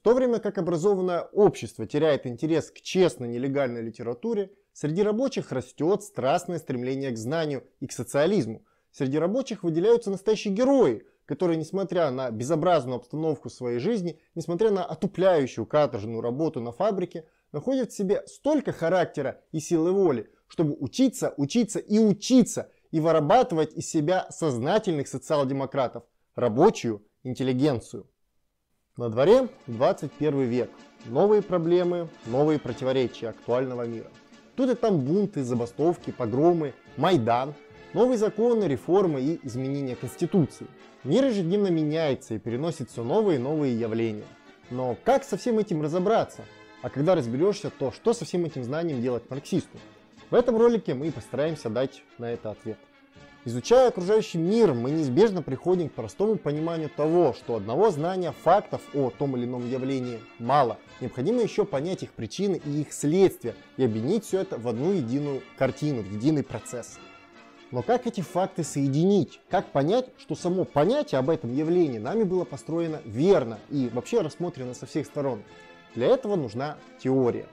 В то время как образованное общество теряет интерес к честной нелегальной литературе, среди рабочих растет страстное стремление к знанию и к социализму. Среди рабочих выделяются настоящие герои, которые, несмотря на безобразную обстановку своей жизни, несмотря на отупляющую каторжную работу на фабрике, находят в себе столько характера и силы воли, чтобы учиться, учиться и учиться, и вырабатывать из себя сознательных социал-демократов, рабочую интеллигенцию. На дворе 21 век. Новые проблемы, новые противоречия актуального мира. Тут и там бунты, забастовки, погромы, Майдан, новые законы, реформы и изменения Конституции. Мир ежедневно меняется и переносит все новые и новые явления. Но как со всем этим разобраться? А когда разберешься, то что со всем этим знанием делать марксисту? В этом ролике мы постараемся дать на это ответ. Изучая окружающий мир, мы неизбежно приходим к простому пониманию того, что одного знания фактов о том или ином явлении мало. Необходимо еще понять их причины и их следствия и объединить все это в одну единую картину, в единый процесс. Но как эти факты соединить? Как понять, что само понятие об этом явлении нами было построено верно и вообще рассмотрено со всех сторон? Для этого нужна теория.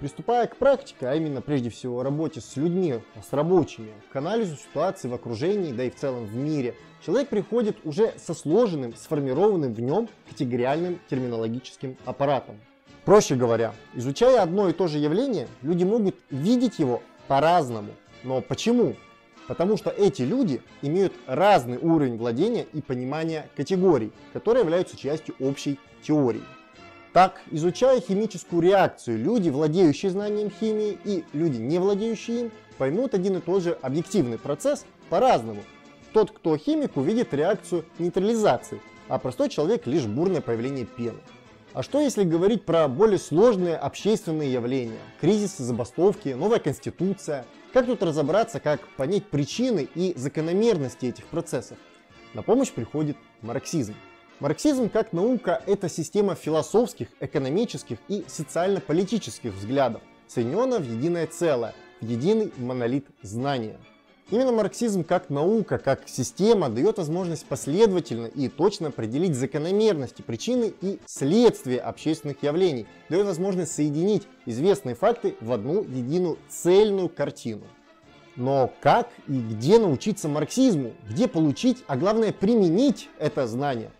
Приступая к практике, а именно прежде всего работе с людьми, с рабочими, к анализу ситуации в окружении, да и в целом в мире, человек приходит уже со сложенным, сформированным в нем категориальным терминологическим аппаратом. Проще говоря, изучая одно и то же явление, люди могут видеть его по-разному. Но почему? Потому что эти люди имеют разный уровень владения и понимания категорий, которые являются частью общей теории. Так, изучая химическую реакцию, люди, владеющие знанием химии и люди, не владеющие им, поймут один и тот же объективный процесс по-разному. Тот, кто химик, увидит реакцию нейтрализации, а простой человек лишь бурное появление пены. А что если говорить про более сложные общественные явления? Кризисы, забастовки, новая конституция. Как тут разобраться, как понять причины и закономерности этих процессов? На помощь приходит марксизм. Марксизм как наука – это система философских, экономических и социально-политических взглядов, соединенная в единое целое, в единый монолит знания. Именно марксизм как наука, как система дает возможность последовательно и точно определить закономерности, причины и следствия общественных явлений, дает возможность соединить известные факты в одну единую цельную картину. Но как и где научиться марксизму, где получить, а главное применить это знание?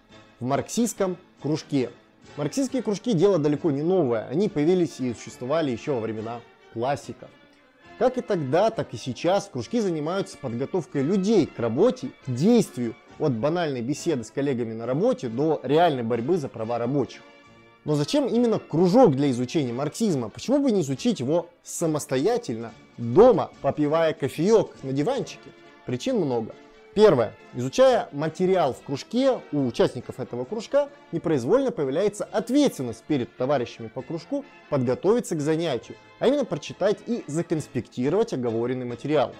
В марксистском кружке. Марксистские кружки дело далеко не новое, они появились и существовали еще во времена классиков. Как и тогда, так и сейчас кружки занимаются подготовкой людей к работе, к действию, от банальной беседы с коллегами на работе до реальной борьбы за права рабочих. Но зачем именно кружок для изучения марксизма? Почему бы не изучить его самостоятельно, дома, попивая кофеек на диванчике? Причин много. Первое. Изучая материал в кружке, у участников этого кружка непроизвольно появляется ответственность перед товарищами по кружку подготовиться к занятию, а именно прочитать и законспектировать оговоренный материал.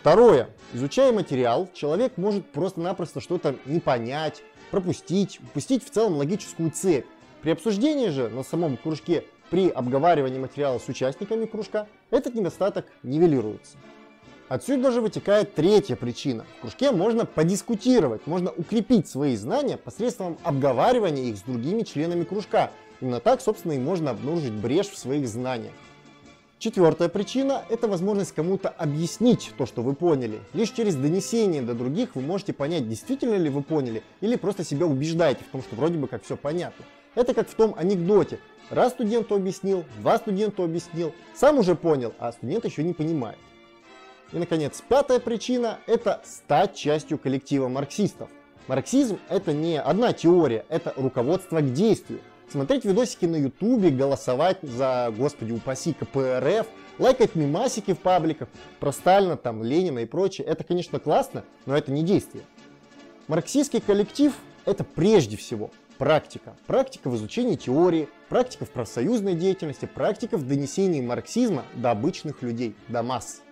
Второе. Изучая материал, человек может просто-напросто что-то не понять, пропустить, упустить в целом логическую цепь. При обсуждении же на самом кружке, при обговаривании материала с участниками кружка, этот недостаток нивелируется. Отсюда же вытекает третья причина. В кружке можно подискутировать, можно укрепить свои знания посредством обговаривания их с другими членами кружка. Именно так, собственно, и можно обнаружить брешь в своих знаниях. Четвертая причина – это возможность кому-то объяснить то, что вы поняли. Лишь через донесение до других вы можете понять, действительно ли вы поняли, или просто себя убеждаете в том, что вроде бы как все понятно. Это как в том анекдоте. Раз студенту объяснил, два студенту объяснил, сам уже понял, а студент еще не понимает. И, наконец, пятая причина – это стать частью коллектива марксистов. Марксизм – это не одна теория, это руководство к действию. Смотреть видосики на ютубе, голосовать за, господи упаси, КПРФ, лайкать мимасики в пабликах про Сталина, там, Ленина и прочее – это, конечно, классно, но это не действие. Марксистский коллектив – это прежде всего практика. Практика в изучении теории, практика в профсоюзной деятельности, практика в донесении марксизма до обычных людей, до масс.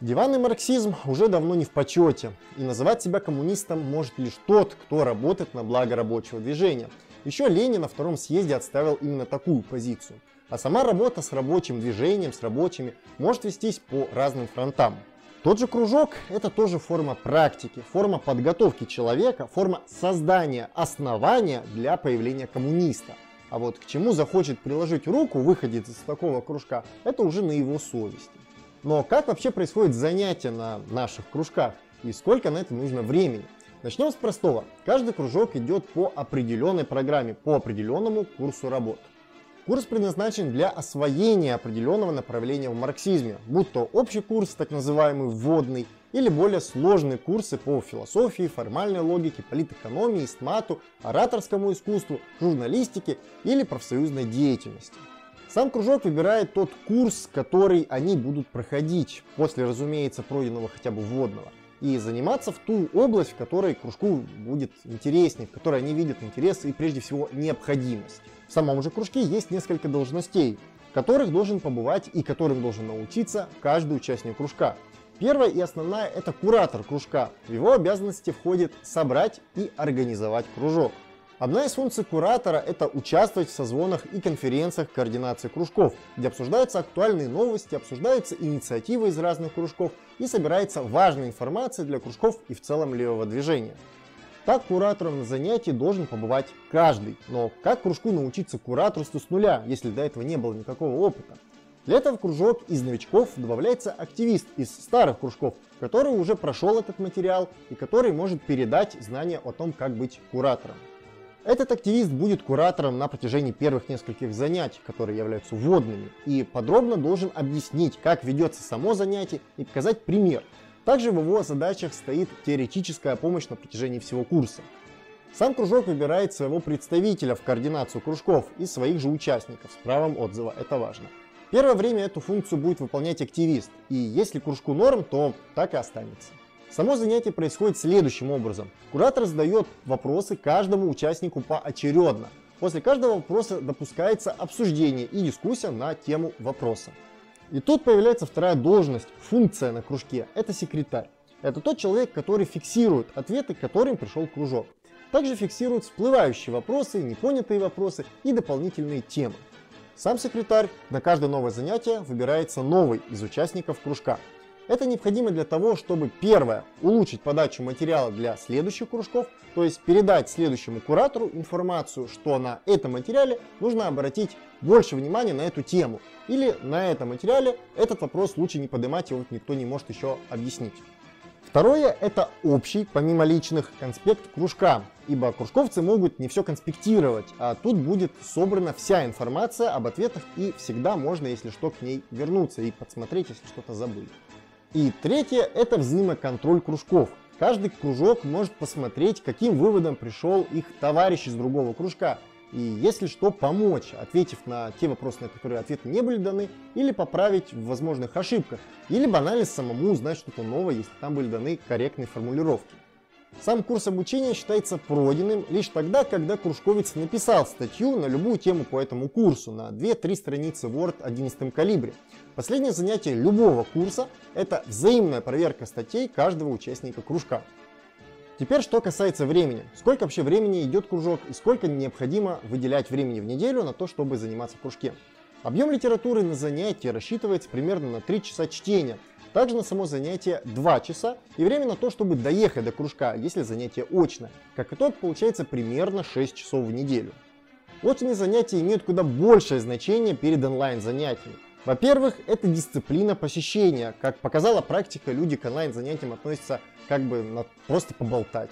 Диванный марксизм уже давно не в почете, и называть себя коммунистом может лишь тот, кто работает на благо рабочего движения. Еще Ленин на втором съезде отставил именно такую позицию. А сама работа с рабочим движением, с рабочими, может вестись по разным фронтам. Тот же кружок – это тоже форма практики, форма подготовки человека, форма создания основания для появления коммуниста. А вот к чему захочет приложить руку выходец из такого кружка, это уже на его совести. Но как вообще происходит занятие на наших кружках и сколько на это нужно времени? Начнем с простого. Каждый кружок идет по определенной программе, по определенному курсу работ. Курс предназначен для освоения определенного направления в марксизме, будь то общий курс, так называемый вводный, или более сложные курсы по философии, формальной логике, политэкономии, стмату, ораторскому искусству, журналистике или профсоюзной деятельности. Сам кружок выбирает тот курс, который они будут проходить, после, разумеется, пройденного хотя бы вводного, и заниматься в ту область, в которой кружку будет интереснее, в которой они видят интерес и прежде всего необходимость. В самом же кружке есть несколько должностей, которых должен побывать и которым должен научиться каждый участник кружка. Первая и основная – это куратор кружка. В его обязанности входит собрать и организовать кружок. Одна из функций куратора – это участвовать в созвонах и конференциях координации кружков, где обсуждаются актуальные новости, обсуждаются инициативы из разных кружков и собирается важная информация для кружков и в целом левого движения. Так куратором на занятии должен побывать каждый. Но как кружку научиться кураторству с нуля, если до этого не было никакого опыта? Для этого в кружок из новичков добавляется активист из старых кружков, который уже прошел этот материал и который может передать знания о том, как быть куратором. Этот активист будет куратором на протяжении первых нескольких занятий, которые являются вводными, и подробно должен объяснить, как ведется само занятие и показать пример. Также в его задачах стоит теоретическая помощь на протяжении всего курса. Сам кружок выбирает своего представителя в координацию кружков и своих же участников с правом отзыва, это важно. Первое время эту функцию будет выполнять активист, и если кружку норм, то так и останется. Само занятие происходит следующим образом. Куратор задает вопросы каждому участнику поочередно. После каждого вопроса допускается обсуждение и дискуссия на тему вопроса. И тут появляется вторая должность, функция на кружке. Это секретарь. Это тот человек, который фиксирует ответы, к которым пришел кружок. Также фиксирует всплывающие вопросы, непонятые вопросы и дополнительные темы. Сам секретарь на каждое новое занятие выбирается новый из участников кружка. Это необходимо для того, чтобы первое, улучшить подачу материала для следующих кружков, то есть передать следующему куратору информацию, что на этом материале нужно обратить больше внимания на эту тему. Или на этом материале этот вопрос лучше не поднимать, его никто не может еще объяснить. Второе – это общий, помимо личных, конспект кружка, ибо кружковцы могут не все конспектировать, а тут будет собрана вся информация об ответах и всегда можно, если что, к ней вернуться и подсмотреть, если что-то забыли. И третье – это взаимоконтроль кружков. Каждый кружок может посмотреть, каким выводом пришел их товарищ из другого кружка. И если что, помочь, ответив на те вопросы, на которые ответы не были даны, или поправить в возможных ошибках, или банально самому узнать что-то новое, если там были даны корректные формулировки. Сам курс обучения считается пройденным лишь тогда, когда кружковец написал статью на любую тему по этому курсу на 2-3 страницы Word 11 калибре. Последнее занятие любого курса – это взаимная проверка статей каждого участника кружка. Теперь, что касается времени. Сколько вообще времени идет кружок и сколько необходимо выделять времени в неделю на то, чтобы заниматься в кружке. Объем литературы на занятии рассчитывается примерно на 3 часа чтения – также на само занятие 2 часа и время на то, чтобы доехать до кружка, если занятие очное. Как итог, получается примерно 6 часов в неделю. Очные занятия имеют куда большее значение перед онлайн-занятиями. Во-первых, это дисциплина посещения. Как показала практика, люди к онлайн-занятиям относятся как бы на просто поболтать.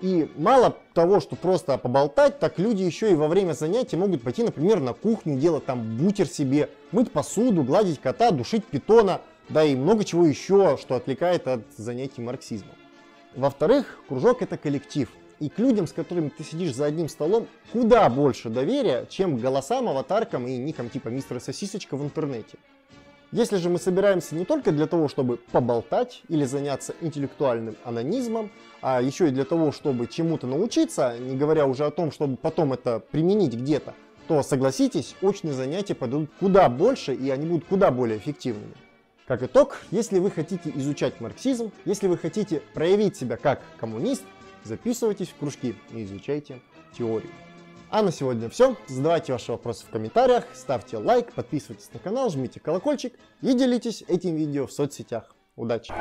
И мало того, что просто поболтать, так люди еще и во время занятий могут пойти, например, на кухню, делать там бутер себе, мыть посуду, гладить кота, душить питона – да и много чего еще, что отвлекает от занятий марксизмом. Во-вторых, кружок это коллектив. И к людям, с которыми ты сидишь за одним столом, куда больше доверия, чем к голосам, аватаркам и никам типа мистера Сосисочка в интернете. Если же мы собираемся не только для того, чтобы поболтать или заняться интеллектуальным анонизмом, а еще и для того, чтобы чему-то научиться, не говоря уже о том, чтобы потом это применить где-то, то согласитесь, очные занятия пойдут куда больше и они будут куда более эффективными. Как итог, если вы хотите изучать марксизм, если вы хотите проявить себя как коммунист, записывайтесь в кружки и изучайте теорию. А на сегодня все. Задавайте ваши вопросы в комментариях, ставьте лайк, подписывайтесь на канал, жмите колокольчик и делитесь этим видео в соцсетях. Удачи!